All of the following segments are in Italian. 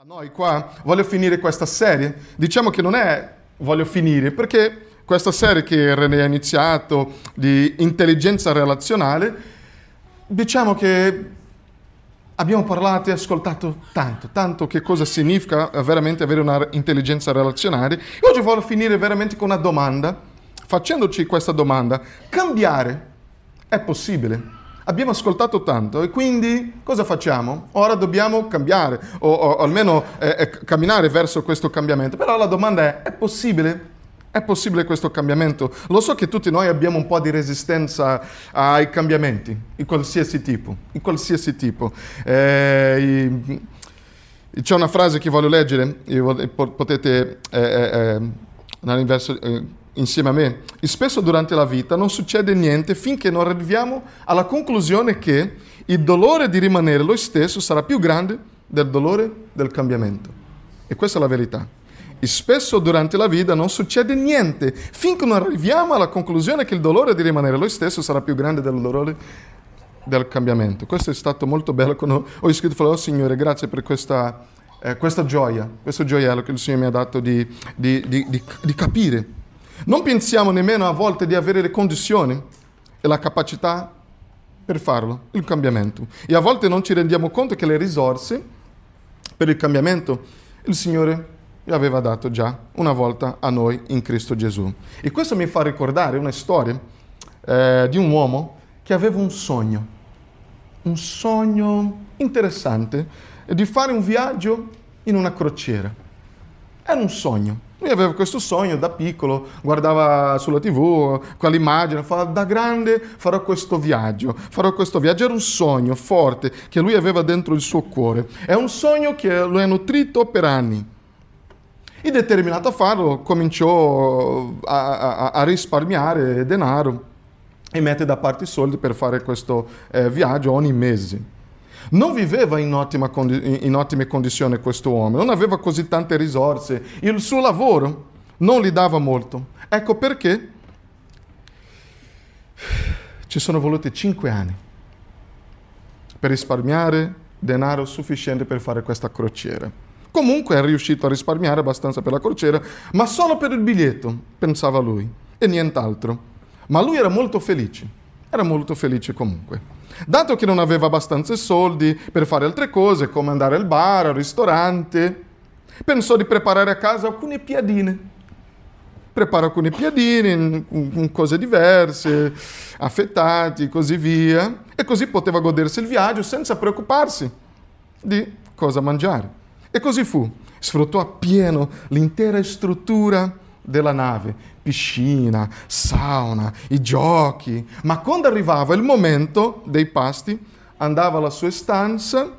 A noi qua voglio finire questa serie. Diciamo che non è voglio finire perché questa serie che René ha iniziato di intelligenza relazionale, diciamo che abbiamo parlato e ascoltato tanto, tanto che cosa significa veramente avere una intelligenza relazionale. E oggi voglio finire veramente con una domanda, facendoci questa domanda. Cambiare è possibile? Abbiamo ascoltato tanto e quindi cosa facciamo? Ora dobbiamo cambiare o, o almeno eh, eh, camminare verso questo cambiamento. Però la domanda è, è possibile? È possibile questo cambiamento? Lo so che tutti noi abbiamo un po' di resistenza ai cambiamenti, di qualsiasi tipo, di qualsiasi tipo. Eh, c'è una frase che voglio leggere, potete eh, eh, eh nell'inverso eh, insieme a me. E spesso durante la vita non succede niente finché non arriviamo alla conclusione che il dolore di rimanere lo stesso sarà più grande del dolore del cambiamento. E questa è la verità. E spesso durante la vita non succede niente finché non arriviamo alla conclusione che il dolore di rimanere lo stesso sarà più grande del dolore del cambiamento. Questo è stato molto bello quando ho scritto, oh Signore, grazie per questa, eh, questa gioia, questo gioiello che il Signore mi ha dato di, di, di, di capire non pensiamo nemmeno a volte di avere le condizioni e la capacità per farlo, il cambiamento. E a volte non ci rendiamo conto che le risorse per il cambiamento il Signore le aveva dato già una volta a noi in Cristo Gesù. E questo mi fa ricordare una storia eh, di un uomo che aveva un sogno, un sogno interessante, di fare un viaggio in una crociera. Era un sogno. Lui aveva questo sogno da piccolo, guardava sulla tv quell'immagine, fa da grande farò questo viaggio, farò questo viaggio. Era un sogno forte che lui aveva dentro il suo cuore. È un sogno che lo ha nutrito per anni. E determinato a farlo, cominciò a, a, a risparmiare denaro e mette da parte i soldi per fare questo eh, viaggio ogni mese. Non viveva in, condi- in ottime condizioni questo uomo, non aveva così tante risorse, il suo lavoro non gli dava molto. Ecco perché ci sono voluti cinque anni per risparmiare denaro sufficiente per fare questa crociera. Comunque è riuscito a risparmiare abbastanza per la crociera, ma solo per il biglietto, pensava lui, e nient'altro. Ma lui era molto felice, era molto felice comunque. Dato che non aveva abbastanza soldi per fare altre cose, come andare al bar, al ristorante, pensò di preparare a casa alcune piadine. Prepara alcune piadine con cose diverse, affettati, così via, e così poteva godersi il viaggio senza preoccuparsi di cosa mangiare. E così fu. Sfruttò appieno l'intera struttura della nave, piscina, sauna, i giochi, ma quando arrivava il momento dei pasti andava alla sua stanza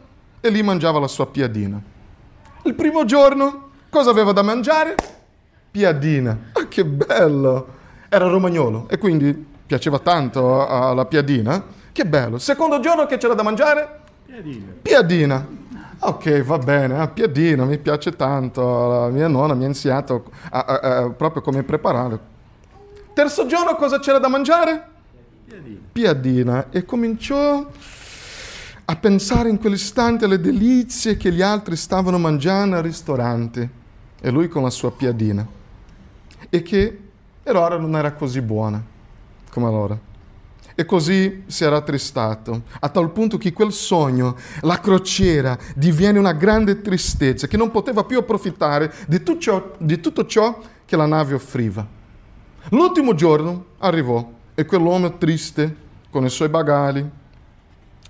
e lì mangiava la sua piadina. Il primo giorno cosa aveva da mangiare? Piadina. Ah, che bello! Era romagnolo e quindi piaceva tanto alla piadina. Che bello. Secondo giorno che c'era da mangiare? Piadina. Piadina. Ok, va bene, a piadina mi piace tanto, la mia nonna mi ha insegnato a, a, a, proprio come preparare. Terzo giorno cosa c'era da mangiare? Piadina. Piadina. E cominciò a pensare in quell'istante alle delizie che gli altri stavano mangiando al ristorante e lui con la sua piadina. E che per ora non era così buona come allora. E così si era tristato, a tal punto che quel sogno, la crociera, diviene una grande tristezza, che non poteva più approfittare di tutto ciò, di tutto ciò che la nave offriva. L'ultimo giorno arrivò e quell'uomo triste, con i suoi bagagli,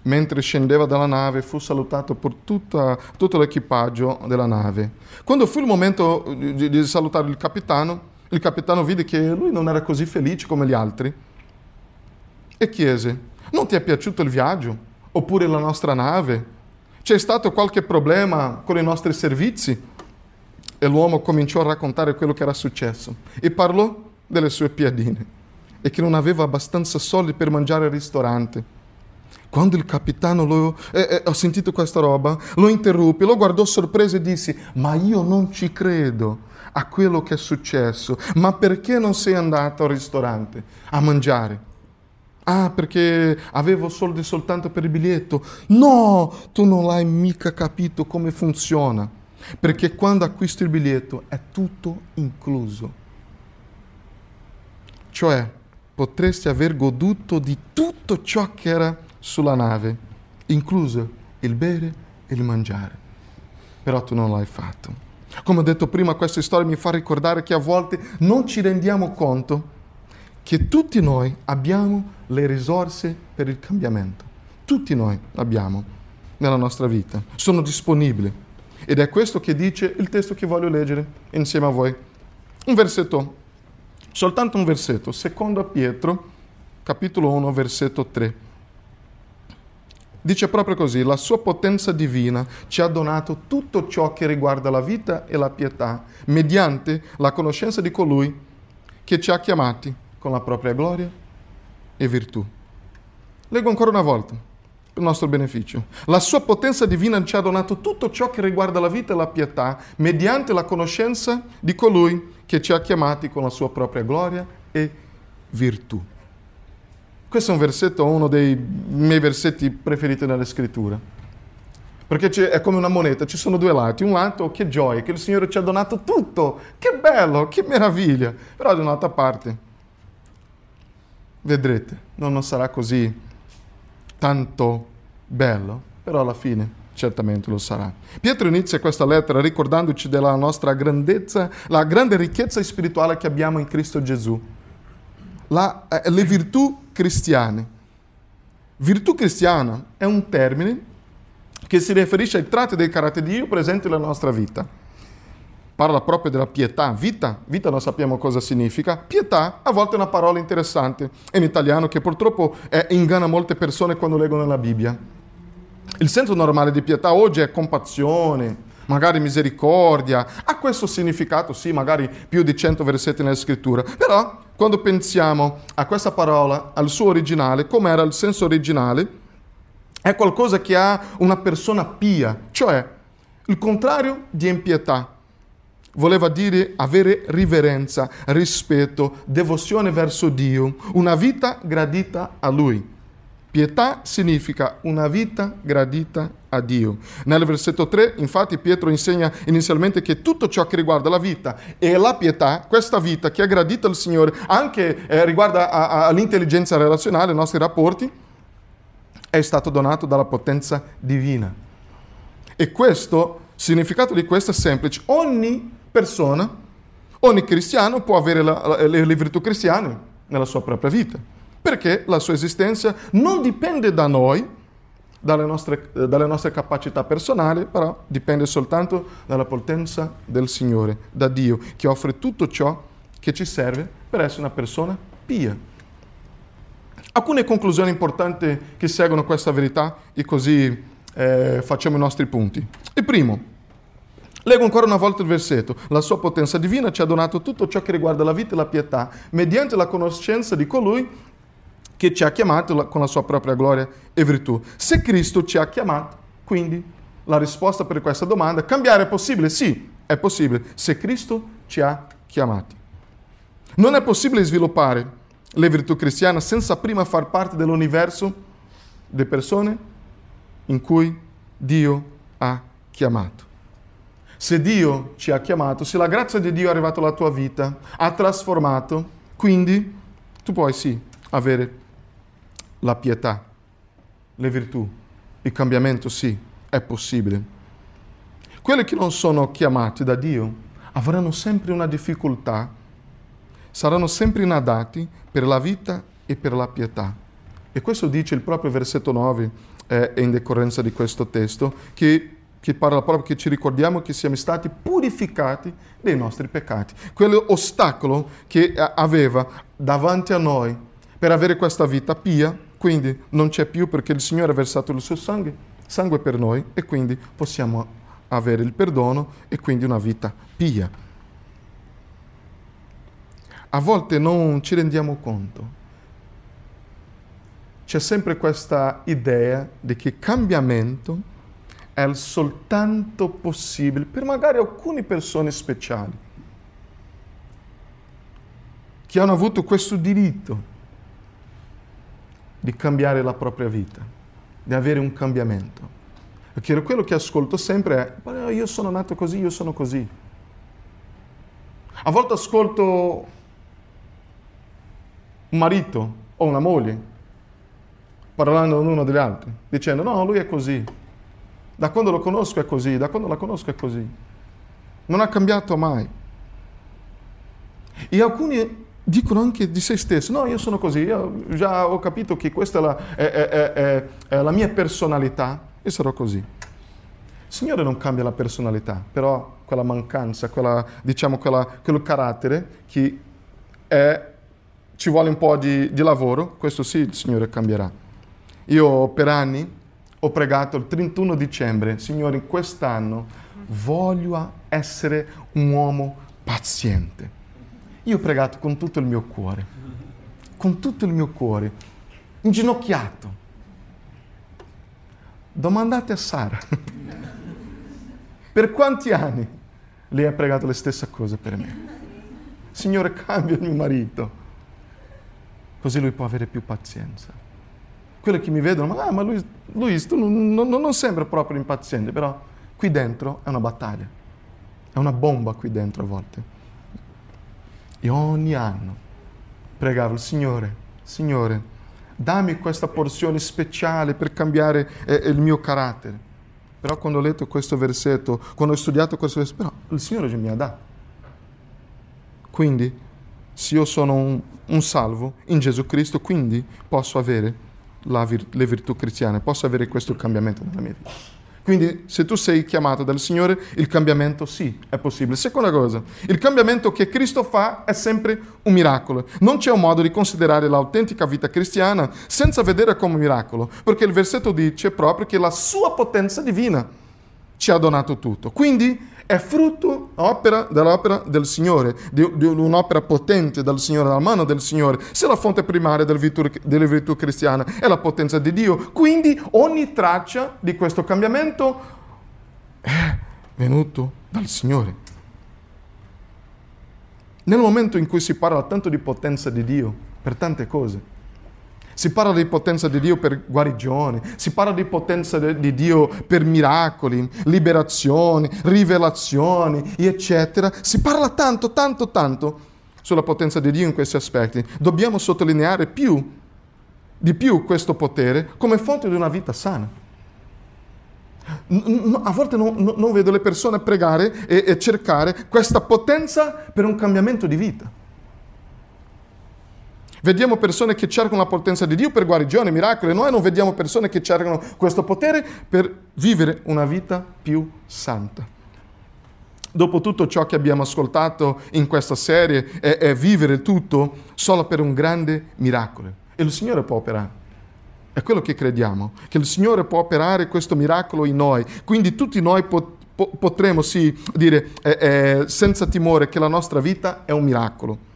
mentre scendeva dalla nave, fu salutato per tutto l'equipaggio della nave. Quando fu il momento di, di salutare il capitano, il capitano vide che lui non era così felice come gli altri e chiese, non ti è piaciuto il viaggio? Oppure la nostra nave? C'è stato qualche problema con i nostri servizi? E l'uomo cominciò a raccontare quello che era successo e parlò delle sue piadine e che non aveva abbastanza soldi per mangiare al ristorante. Quando il capitano lo, eh, eh, ho sentito questa roba, lo interruppe, lo guardò sorpreso e disse: Ma io non ci credo a quello che è successo. Ma perché non sei andato al ristorante a mangiare? Ah, perché avevo soldi soltanto per il biglietto. No, tu non hai mica capito come funziona. perché quando acquisto il biglietto è tutto incluso. Cioè, potresti aver goduto di tutto ciò che era sulla nave, incluso il bere e il mangiare. Però tu non l'hai fatto. Come ho detto prima, questa storia mi fa ricordare che a volte non ci rendiamo conto che tutti noi abbiamo le risorse per il cambiamento. Tutti noi abbiamo nella nostra vita, sono disponibili. Ed è questo che dice il testo che voglio leggere insieme a voi. Un versetto, soltanto un versetto, secondo Pietro, capitolo 1, versetto 3. Dice proprio così, la sua potenza divina ci ha donato tutto ciò che riguarda la vita e la pietà, mediante la conoscenza di colui che ci ha chiamati con la propria gloria e virtù. Leggo ancora una volta, per nostro beneficio. La sua potenza divina ci ha donato tutto ciò che riguarda la vita e la pietà, mediante la conoscenza di colui che ci ha chiamati con la sua propria gloria e virtù. Questo è un versetto, uno dei miei versetti preferiti nelle scritture. Perché è come una moneta, ci sono due lati. Un lato, che gioia, che il Signore ci ha donato tutto. Che bello, che meraviglia. Però da un'altra parte, vedrete, non sarà così tanto bello, però alla fine certamente lo sarà. Pietro inizia questa lettera ricordandoci della nostra grandezza, la grande ricchezza spirituale che abbiamo in Cristo Gesù. La, eh, le virtù cristiane. Virtù cristiana è un termine che si riferisce ai tratti dei caratteri di Dio presenti nella nostra vita. Parla proprio della pietà. Vita, vita non sappiamo cosa significa. Pietà a volte è una parola interessante in italiano che purtroppo eh, inganna molte persone quando leggono la Bibbia. Il senso normale di pietà oggi è compassione, magari misericordia, ha questo significato, sì, magari più di 100 versetti nella scrittura, però quando pensiamo a questa parola, al suo originale, come era il senso originale, è qualcosa che ha una persona pia, cioè il contrario di impietà. Voleva dire avere riverenza, rispetto, devozione verso Dio, una vita gradita a Lui. Pietà significa una vita gradita a Dio. Nel versetto 3, infatti, Pietro insegna inizialmente che tutto ciò che riguarda la vita e la pietà, questa vita che è gradita al Signore, anche eh, riguarda all'intelligenza relazionale, ai nostri rapporti, è stato donato dalla potenza divina. E questo, significato di questo è semplice. Ogni persona, ogni cristiano può avere la, le, le virtù cristiane nella sua propria vita perché la sua esistenza non dipende da noi, dalle nostre, dalle nostre, capacità personali, però dipende soltanto dalla potenza del Signore, da Dio, che offre tutto ciò che ci serve per essere una persona pia. Alcune conclusioni importanti che seguono questa verità e così eh, facciamo i nostri punti. Il primo, leggo ancora una volta il versetto, la sua potenza divina ci ha donato tutto ciò che riguarda la vita e la pietà, mediante la conoscenza di colui che ci ha chiamato con la sua propria gloria e virtù. Se Cristo ci ha chiamato, quindi la risposta per questa domanda, cambiare è possibile? Sì, è possibile, se Cristo ci ha chiamati. Non è possibile sviluppare le virtù cristiane senza prima far parte dell'universo di persone in cui Dio ha chiamato. Se Dio ci ha chiamato, se la grazia di Dio è arrivata alla tua vita, ha trasformato, quindi tu puoi sì avere la pietà, le virtù, il cambiamento sì, è possibile. Quelli che non sono chiamati da Dio avranno sempre una difficoltà, saranno sempre inadatti per la vita e per la pietà. E questo dice il proprio versetto 9 eh, in decorrenza di questo testo, che, che parla proprio che ci ricordiamo che siamo stati purificati dei nostri peccati. Quell'ostacolo che eh, aveva davanti a noi per avere questa vita pia, quindi non c'è più perché il Signore ha versato il suo sangue, sangue per noi e quindi possiamo avere il perdono e quindi una vita pia. A volte non ci rendiamo conto. C'è sempre questa idea di che cambiamento è soltanto possibile per magari alcune persone speciali che hanno avuto questo diritto di cambiare la propria vita, di avere un cambiamento. Perché quello che ascolto sempre è, io sono nato così, io sono così. A volte ascolto un marito o una moglie parlando l'uno degli altri, dicendo no, lui è così. Da quando lo conosco è così, da quando la conosco è così. Non ha cambiato mai. E alcuni dicono anche di se stessi, no, io sono così, io già ho capito che questa è la, è, è, è la mia personalità e sarò così. Il Signore non cambia la personalità, però quella mancanza, quella, diciamo, quella, quel carattere che ci vuole un po' di, di lavoro, questo sì il Signore cambierà. Io per anni ho pregato il 31 dicembre, Signore, quest'anno voglio essere un uomo paziente io ho pregato con tutto il mio cuore, con tutto il mio cuore, inginocchiato. Domandate a Sara, per quanti anni lei ha pregato le stesse cose per me? Signore, cambia il mio marito, così lui può avere più pazienza. Quelli che mi vedono, ma, ah, ma lui, Luis, tu non, non, non sembra proprio impaziente, però qui dentro è una battaglia, è una bomba qui dentro a volte. E ogni anno pregavo il Signore, Signore, dammi questa porzione speciale per cambiare eh, il mio carattere. Però quando ho letto questo versetto, quando ho studiato questo versetto, però il Signore già mi ha dato. Quindi, se io sono un, un salvo in Gesù Cristo, quindi posso avere vir- le virtù cristiane, posso avere questo cambiamento nella mia vita. Quindi se tu sei chiamato dal Signore, il cambiamento sì, è possibile. Seconda cosa, il cambiamento che Cristo fa è sempre un miracolo. Non c'è un modo di considerare l'autentica vita cristiana senza vedere come un miracolo, perché il versetto dice proprio che la sua potenza divina ci ha donato tutto. Quindi è frutto opera dell'opera del Signore, di, di, un'opera potente dal Signore, dalla mano del Signore. Se la fonte primaria del virtù, delle virtù cristiane è la potenza di Dio, quindi ogni traccia di questo cambiamento è venuto dal Signore. Nel momento in cui si parla tanto di potenza di Dio per tante cose, si parla di potenza di Dio per guarigione, si parla di potenza di Dio per miracoli, liberazioni, rivelazioni, eccetera. Si parla tanto, tanto, tanto sulla potenza di Dio in questi aspetti. Dobbiamo sottolineare più, di più questo potere come fonte di una vita sana. A volte non, non vedo le persone pregare e, e cercare questa potenza per un cambiamento di vita. Vediamo persone che cercano la potenza di Dio per guarigione, miracoli. Noi non vediamo persone che cercano questo potere per vivere una vita più santa. Dopo tutto ciò che abbiamo ascoltato in questa serie è, è vivere tutto solo per un grande miracolo. E il Signore può operare. È quello che crediamo, che il Signore può operare questo miracolo in noi. Quindi tutti noi po- po- potremo sì dire eh, eh, senza timore che la nostra vita è un miracolo.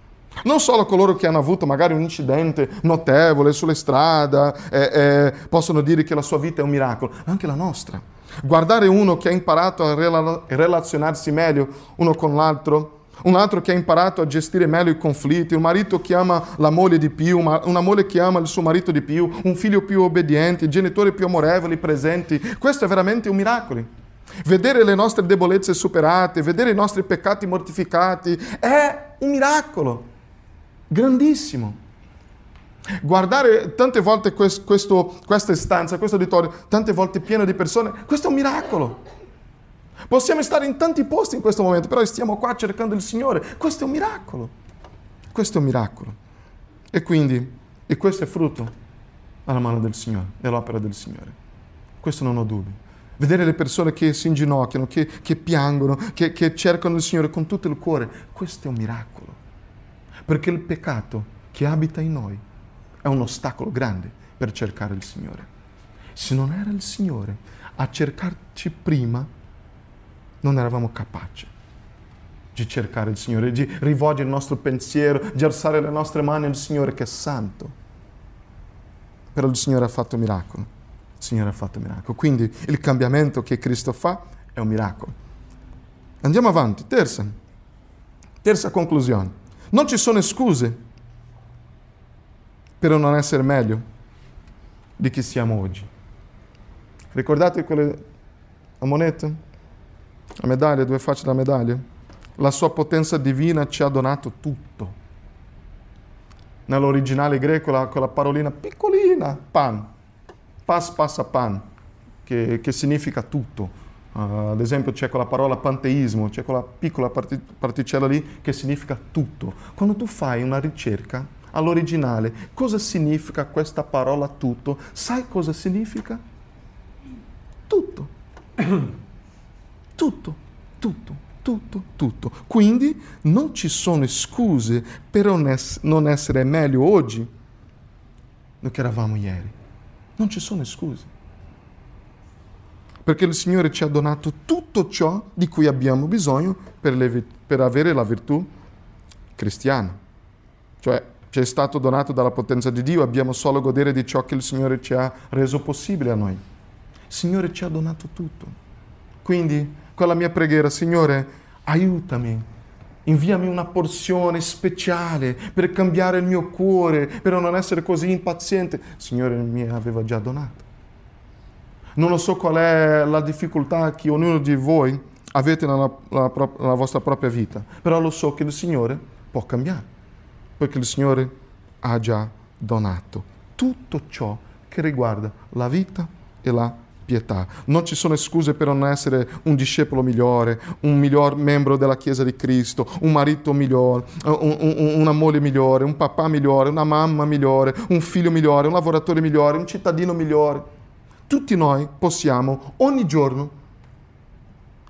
Non solo coloro che hanno avuto magari un incidente notevole sulle strade eh, eh, possono dire che la sua vita è un miracolo, anche la nostra. Guardare uno che ha imparato a rela- relazionarsi meglio uno con l'altro, un altro che ha imparato a gestire meglio i conflitti, un marito che ama la moglie di più, una moglie che ama il suo marito di più, un figlio più obbediente, genitori più amorevoli, presenti. Questo è veramente un miracolo. Vedere le nostre debolezze superate, vedere i nostri peccati mortificati, è un miracolo grandissimo. Guardare tante volte questo, questa stanza, questo auditorio, tante volte pieno di persone, questo è un miracolo. Possiamo stare in tanti posti in questo momento, però stiamo qua cercando il Signore. Questo è un miracolo. Questo è un miracolo. E quindi, e questo è frutto alla mano del Signore, dell'opera del Signore. Questo non ho dubbi. Vedere le persone che si inginocchiano, che, che piangono, che, che cercano il Signore con tutto il cuore, questo è un miracolo perché il peccato che abita in noi è un ostacolo grande per cercare il Signore. Se non era il Signore a cercarci prima, non eravamo capaci di cercare il Signore, di rivolgere il nostro pensiero, di alzare le nostre mani al Signore che è santo. Però il Signore ha fatto miracolo. Il Signore ha fatto miracolo. Quindi il cambiamento che Cristo fa è un miracolo. Andiamo avanti. Terza. Terza conclusione. Non ci sono scuse per non essere meglio di chi siamo oggi. Ricordate quelle La moneta? La medaglia, due facce della medaglia? La sua potenza divina ci ha donato tutto. Nell'originale greco la, quella parolina piccolina, pan, pas passa pan, che, che significa tutto. Uh, ad esempio c'è quella parola panteismo, c'è quella piccola parti- particella lì che significa tutto. Quando tu fai una ricerca all'originale, cosa significa questa parola tutto? Sai cosa significa? Tutto. tutto, tutto, tutto, tutto. Quindi non ci sono scuse per non essere meglio oggi do che eravamo ieri. Non ci sono scuse. Perché il Signore ci ha donato tutto ciò di cui abbiamo bisogno per, le, per avere la virtù cristiana. Cioè, ci è stato donato dalla potenza di Dio, abbiamo solo godere di ciò che il Signore ci ha reso possibile a noi. Il Signore ci ha donato tutto. Quindi, con la mia preghiera, Signore, aiutami, inviami una porzione speciale per cambiare il mio cuore, per non essere così impaziente. Il Signore mi aveva già donato. Non lo so qual è la difficoltà che ognuno di voi avete nella, nella, nella vostra propria vita, però lo so che il Signore può cambiare, perché il Signore ha già donato tutto ciò che riguarda la vita e la pietà. Non ci sono scuse per non essere un discepolo migliore, un miglior membro della Chiesa di Cristo, un marito migliore, un, un, una moglie migliore, un papà migliore, una mamma migliore, un figlio migliore, un lavoratore migliore, un cittadino migliore. Tutti noi possiamo ogni giorno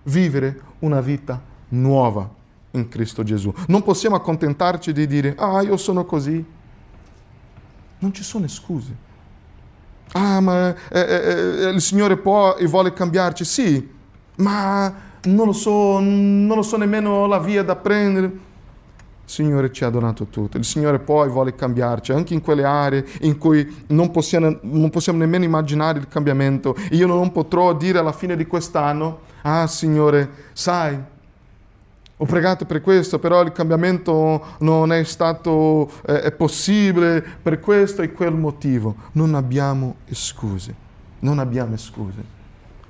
vivere una vita nuova in Cristo Gesù. Non possiamo accontentarci di dire, ah, io sono così. Non ci sono scuse. Ah, ma eh, eh, eh, il Signore può e vuole cambiarci. Sì, ma non lo so, non lo so nemmeno la via da prendere. Il Signore ci ha donato tutto, il Signore poi vuole cambiarci, anche in quelle aree in cui non possiamo, non possiamo nemmeno immaginare il cambiamento. Io non potrò dire alla fine di quest'anno, ah Signore, sai, ho pregato per questo, però il cambiamento non è stato eh, possibile per questo e quel motivo. Non abbiamo scuse, non abbiamo scuse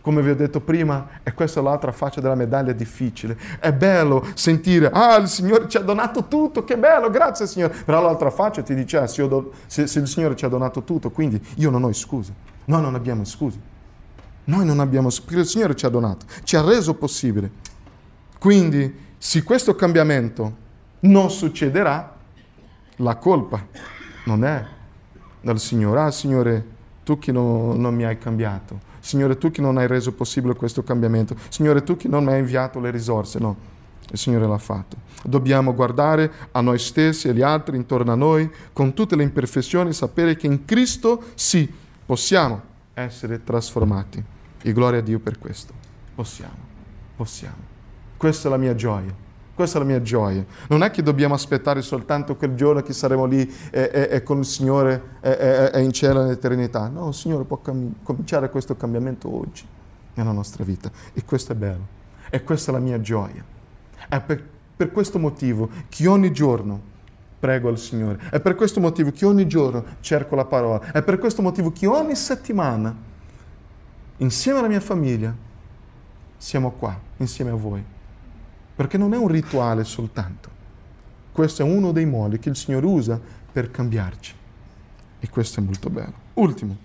come vi ho detto prima, è questa l'altra faccia della medaglia difficile. È bello sentire, ah, il Signore ci ha donato tutto, che bello, grazie Signore. Però l'altra faccia ti dice, ah, se, do, se, se il Signore ci ha donato tutto, quindi io non ho scuse. Noi non abbiamo scuse. Noi non abbiamo scuse, il Signore ci ha donato, ci ha reso possibile. Quindi, se questo cambiamento non succederà, la colpa non è dal Signore. Ah, Signore, tu che non, non mi hai cambiato Signore tu che non hai reso possibile questo cambiamento, Signore tu che non mi hai inviato le risorse, no, il Signore l'ha fatto. Dobbiamo guardare a noi stessi e agli altri intorno a noi con tutte le imperfezioni e sapere che in Cristo sì, possiamo essere trasformati. E gloria a Dio per questo. Possiamo, possiamo. Questa è la mia gioia. Questa è la mia gioia. Non è che dobbiamo aspettare soltanto quel giorno che saremo lì e, e, e con il Signore e, in cielo nell'eternità. No, il Signore può cam- cominciare questo cambiamento oggi nella nostra vita. E questo è bello. E questa è la mia gioia. È per, per questo motivo che ogni giorno prego al Signore. È per questo motivo che ogni giorno cerco la parola. È per questo motivo che ogni settimana, insieme alla mia famiglia, siamo qua, insieme a voi perché non è un rituale soltanto. Questo è uno dei modi che il Signore usa per cambiarci. E questo è molto bello. Ultimo.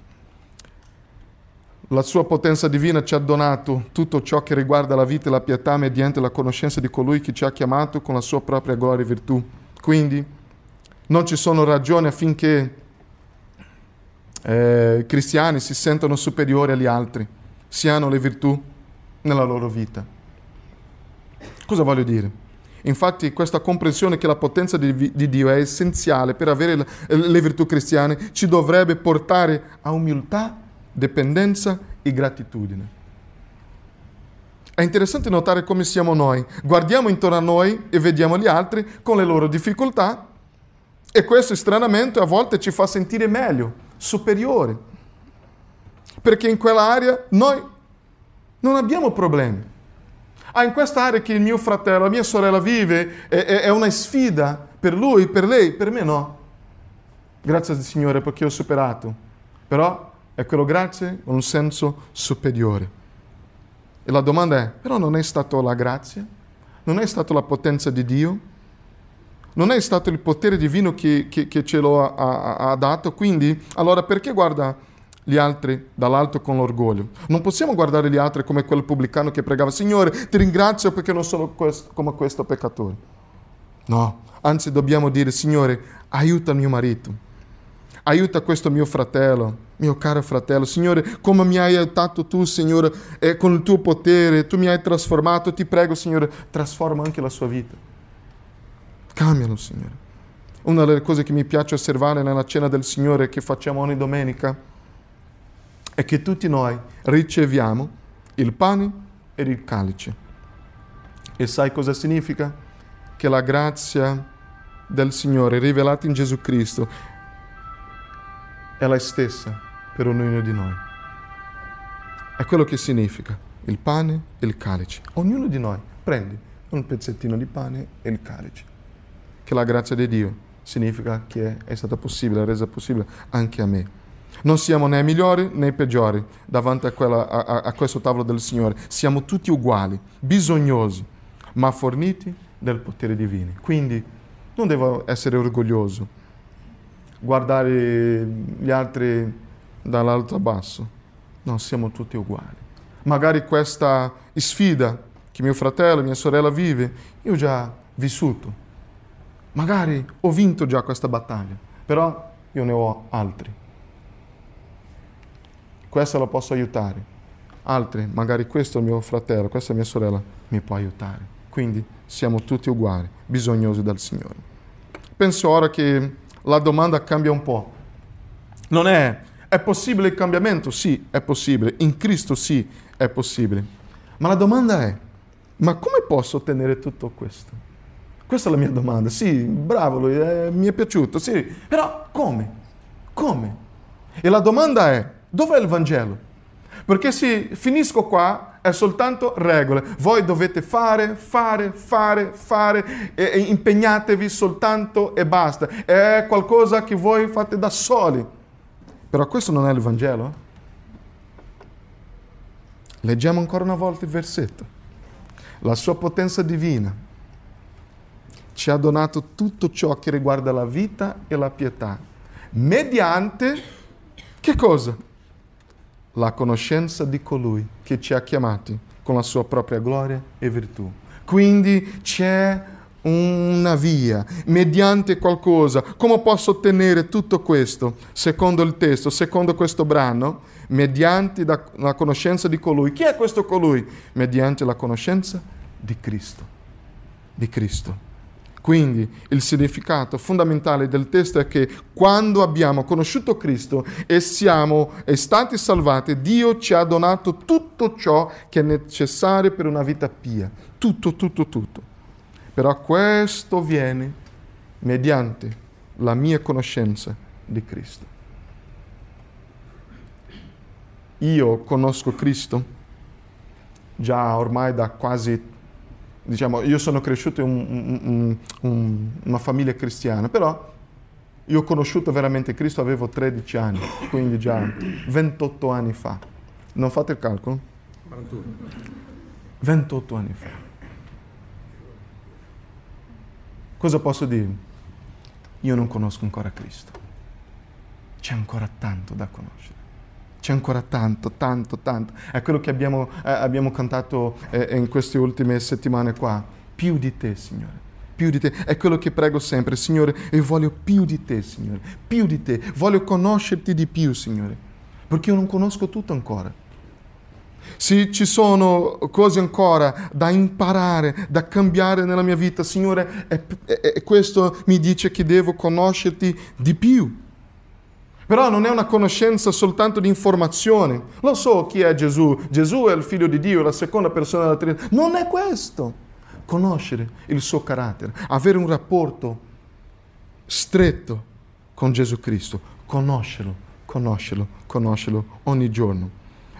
La sua potenza divina ci ha donato tutto ciò che riguarda la vita e la pietà mediante la conoscenza di colui che ci ha chiamato con la sua propria gloria e virtù. Quindi non ci sono ragioni affinché eh, i cristiani si sentano superiori agli altri, si hanno le virtù nella loro vita. Cosa voglio dire? Infatti questa comprensione che la potenza di, di Dio è essenziale per avere le, le virtù cristiane ci dovrebbe portare a umiltà, dipendenza e gratitudine. È interessante notare come siamo noi. Guardiamo intorno a noi e vediamo gli altri con le loro difficoltà e questo stranamente a volte ci fa sentire meglio, superiori. Perché in quell'area noi non abbiamo problemi ah, in questa area che il mio fratello, la mia sorella vive, è, è, una sfida per lui, per lei, per me no. Grazie al Signore perché ho superato. Però è quello grazie con un senso superiore. E la domanda è, però non è stata la grazia? Non è stata la potenza di Dio? Non è stato il potere divino che, che, che ce lo ha, dato? Quindi, allora perché guarda gli altri dall'alto con l'orgoglio? Non possiamo guardare gli altri come quel pubblicano che pregava, Signore, ti ringrazio perché non sono questo, come questo peccatore. No, anzi dobbiamo dire, Signore, aiuta mio marito aiuta questo mio fratello, mio caro fratello. Signore, come mi hai aiutato tu, Signore, e con il tuo potere, tu mi hai trasformato, ti prego, Signore, trasforma anche la sua vita. Cambialo, Signore. Una delle cose che mi piace osservare nella cena del Signore che facciamo ogni domenica è che tutti noi riceviamo il pane e il calice. E sai cosa significa? Che la grazia del Signore rivelata in Gesù Cristo è la stessa per ognuno di noi. È quello che significa il pane e il calice. Ognuno di noi prende un pezzettino di pane e il calice. Che la grazia di Dio significa che è stata possibile, resa possibile anche a me. Non siamo né migliori né peggiori davanti a, quella, a, a questo tavolo del Signore. Siamo tutti uguali, bisognosi, ma forniti del potere divino. Quindi non devo essere orgoglioso guardare gli altri dall'alto a basso. No, siamo tutti uguali. Magari questa sfida che mio fratello, mia sorella vive, io già vissuto. Magari ho vinto già questa battaglia, però io ne ho altri. Questa la posso aiutare. Altri, magari questo è mio fratello, questa è mia sorella, mi può aiutare. Quindi siamo tutti uguali, bisognosi del Signore. Penso ora che la domanda cambia un po'. Non è, è possibile il cambiamento? Sì, è possibile. In Cristo sì, è possibile. Ma la domanda è, ma come posso ottenere tutto questo? Questa è la mia domanda. Sì, bravo, eh, mi è piaciuto, sì, però come? Come? E la domanda è, dov'è il Vangelo? Perché se finisco qua è soltanto regole. Voi dovete fare, fare, fare, fare e, impegnatevi soltanto e basta. È qualcosa che voi fate da soli. Però questo non è il Vangelo. Leggiamo ancora una volta il versetto. La sua potenza divina ci ha donato tutto ciò che riguarda la vita e la pietà, mediante che cosa? La conoscenza di colui che ci ha chiamati con la sua propria gloria e virtù. Quindi c'è una via, mediante qualcosa. Come posso ottenere tutto questo? Secondo il testo, secondo questo brano, mediante la conoscenza di colui. Chi è questo colui? Mediante la conoscenza di Cristo. Di Cristo. Quindi il significato fondamentale del testo è che quando abbiamo conosciuto Cristo e siamo stati salvati, Dio ci ha donato tutto ciò che è necessario per una vita pia. Tutto, tutto, tutto. Però questo viene mediante la mia conoscenza di Cristo. Io conosco Cristo già ormai da quasi diciamo, io sono cresciuto in un, un, un, una famiglia cristiana, però io ho conosciuto veramente Cristo, avevo 13 anni, quindi già 28 anni fa. Non fate il calcolo? 28 anni fa. Cosa posso dire? Io non conosco ancora Cristo. C'è ancora tanto da conoscere. C'è ancora tanto, tanto, tanto. È quello che abbiamo, eh, abbiamo cantato eh, in queste ultime settimane qua. Più di te, Signore. Più di te. È quello che prego sempre, Signore. Io voglio più di te, Signore. Più di te. Voglio conoscerti di più, Signore. Perché io non conosco tutto ancora. Se ci sono cose ancora da imparare, da cambiare nella mia vita, Signore, è, è, è questo mi dice che devo conoscerti di più. Però non è una conoscenza soltanto di informazione. Lo so chi è Gesù. Gesù è il figlio di Dio, la seconda persona della Trinità. Non è questo. Conoscere il suo carattere, avere un rapporto stretto con Gesù Cristo. Conoscerlo, conoscerlo, conoscerlo ogni giorno.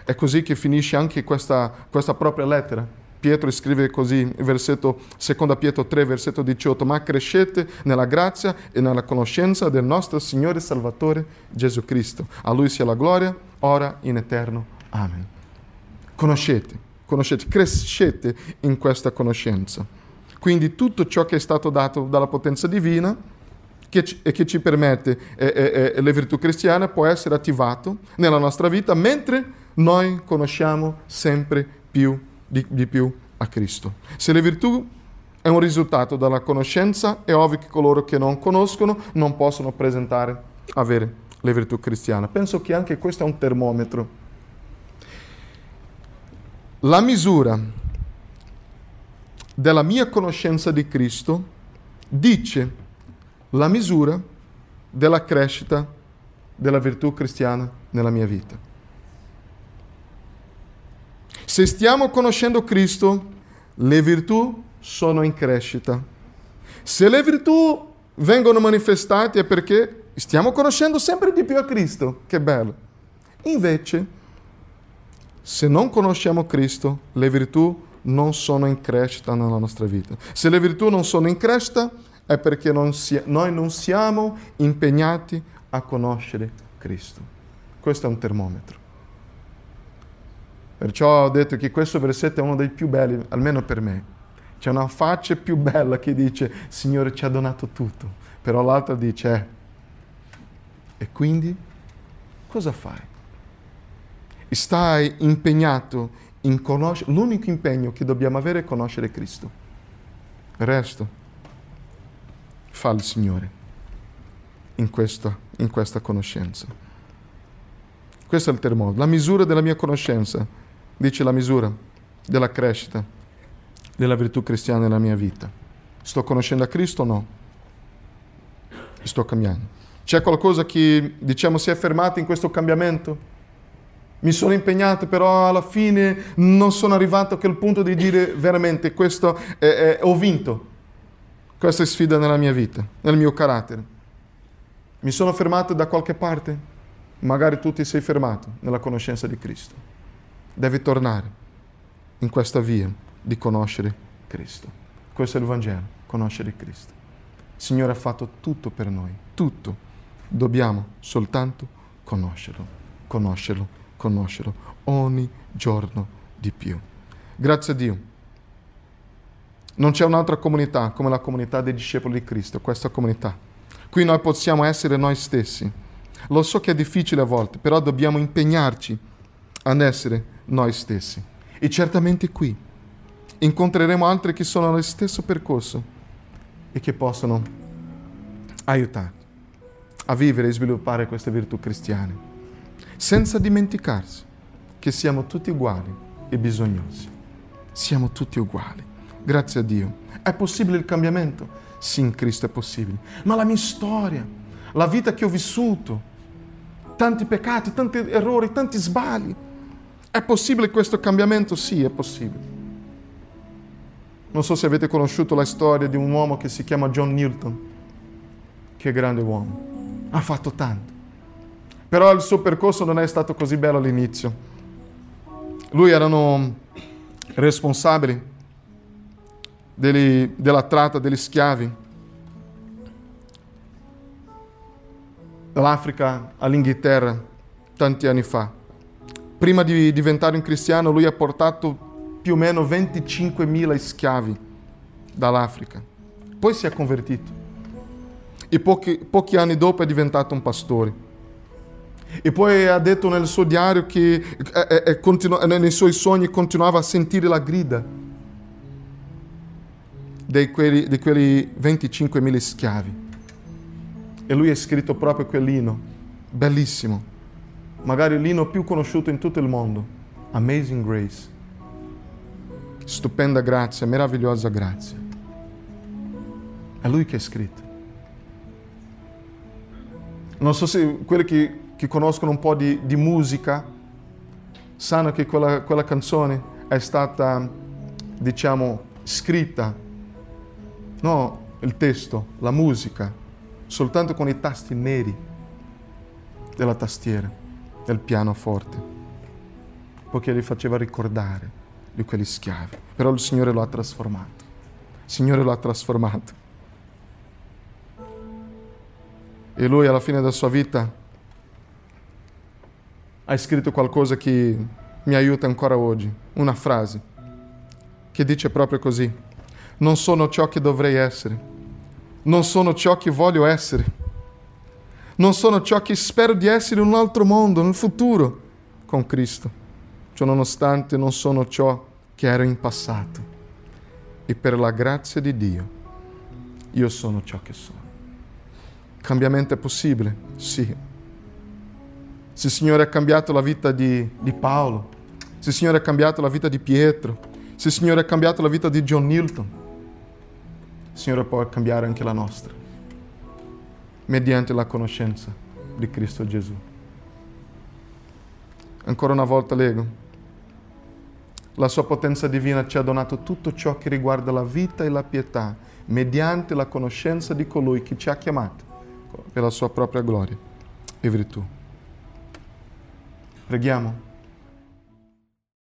È così che finisce anche questa, questa propria lettera. Pietro scrive così, versetto 2 Pietro 3, versetto 18, ma crescete nella grazia e nella conoscenza del nostro Signore Salvatore Gesù Cristo. A Lui sia la gloria, ora in eterno. Amen. Conoscete, conoscete, crescete in questa conoscenza. Quindi tutto ciò che è stato dato dalla potenza divina che ci, e che ci permette eh, eh, le virtù cristiane può essere attivato nella nostra vita mentre noi conosciamo sempre più di, di più a Cristo. Se le virtù è un risultato dalla conoscenza, è ovvio che coloro che non conoscono non possono presentare, avere le virtù cristiane. Penso che anche questo è un termometro. La misura della mia conoscenza di Cristo dice la misura della crescita della virtù cristiana nella mia vita. Se stiamo conoscendo Cristo, le virtù sono in crescita. Se le virtù vengono manifestate è perché stiamo conoscendo sempre di più a Cristo. Che bello. Invece, se non conosciamo Cristo, le virtù non sono in crescita nella nostra vita. Se le virtù non sono in crescita è perché non si, noi non siamo impegnati a conoscere Cristo. Questo è un termometro. Perciò ho detto che questo versetto è uno dei più belli, almeno per me. C'è una faccia più bella che dice, Signore ci ha donato tutto, però l'altra dice, eh, e quindi cosa fai? Stai impegnato in conoscere, l'unico impegno che dobbiamo avere è conoscere Cristo. Il resto fa il Signore in questa, in questa conoscenza. Questo è il termometro, la misura della mia conoscenza, dice la misura della crescita della virtù cristiana nella mia vita. Sto conoscendo a Cristo o no? Sto cambiando. C'è qualcosa che, diciamo, si è fermato in questo cambiamento? Mi sono impegnato, però alla fine non sono arrivato a quel punto di dire veramente questo è, è, ho vinto. Questa è sfida nella mia vita, nel mio carattere. Mi sono fermato da qualche parte? Magari tu ti sei fermato nella conoscenza di Cristo. Devi tornare in questa via di conoscere Cristo. Questo è il Vangelo, conoscere Cristo. Il Signore ha fatto tutto per noi, tutto. Dobbiamo soltanto conoscerlo, conoscerlo, conoscerlo ogni giorno di più. Grazie a Dio. Non c'è un'altra comunità come la comunità dei discepoli di Cristo, questa comunità. Qui noi possiamo essere noi stessi. Lo so che è difficile a volte, però dobbiamo impegnarci ad essere noi stessi. E certamente qui incontreremo altri che sono nello stesso percorso e che possono aiutare a vivere e sviluppare queste virtù cristiane, senza dimenticarsi che siamo tutti uguali e bisognosi. Siamo tutti uguali. Grazie a Dio. È possibile il cambiamento? Sì, in Cristo è possibile. Ma la mia storia, la vita che ho vissuto, tanti peccati, tanti errori, tanti sbagli, è possibile questo cambiamento? Sì, è possibile. Non so se avete conosciuto la storia di un uomo che si chiama John Newton. Che grande uomo. Ha fatto tanto. Però il suo percorso non è stato così bello all'inizio. Lui erano responsabili degli, della tratta degli schiavi dall'Africa all'Inghilterra tanti anni fa. Prima di diventare un cristiano lui ha portato più o meno 25.000 schiavi dall'Africa. Poi si è convertito e pochi, pochi anni dopo è diventato un pastore. E poi ha detto nel suo diario che eh, eh, continu- nei suoi sogni continuava a sentire la grida di quelli, di quelli 25.000 schiavi. E lui ha scritto proprio quell'ino, bellissimo, magari l'ino più conosciuto in tutto il mondo, Amazing Grace stupenda grazia, meravigliosa grazia. È lui che ha scritto. Non so se quelli che, che conoscono un po' di, di musica sanno che quella, quella canzone è stata, diciamo, scritta, no il testo, la musica, soltanto con i tasti neri della tastiera, del pianoforte, perché li faceva ricordare di quegli schiavi. Però il Signore lo ha trasformato. Il Signore lo ha trasformato. E lui alla fine della sua vita ha scritto qualcosa che mi aiuta ancora oggi, una frase che dice proprio così, non sono ciò che dovrei essere, non sono ciò che voglio essere, non sono ciò che spero di essere in un altro mondo, nel futuro, con Cristo. Ciononostante non sono ciò che ero in passato e per la grazia di Dio io sono ciò che sono. Cambiamento è possibile? Sì. Se il Signore ha cambiato la vita di, di Paolo, se il Signore ha cambiato la vita di Pietro, se il Signore ha cambiato la vita di John Newton, il Signore può cambiare anche la nostra, mediante la conoscenza di Cristo Gesù. Ancora una volta leggo. La sua potenza divina ci ha donato tutto ciò che riguarda la vita e la pietà, mediante la conoscenza di colui che ci ha chiamato per la sua propria gloria e virtù. Preghiamo.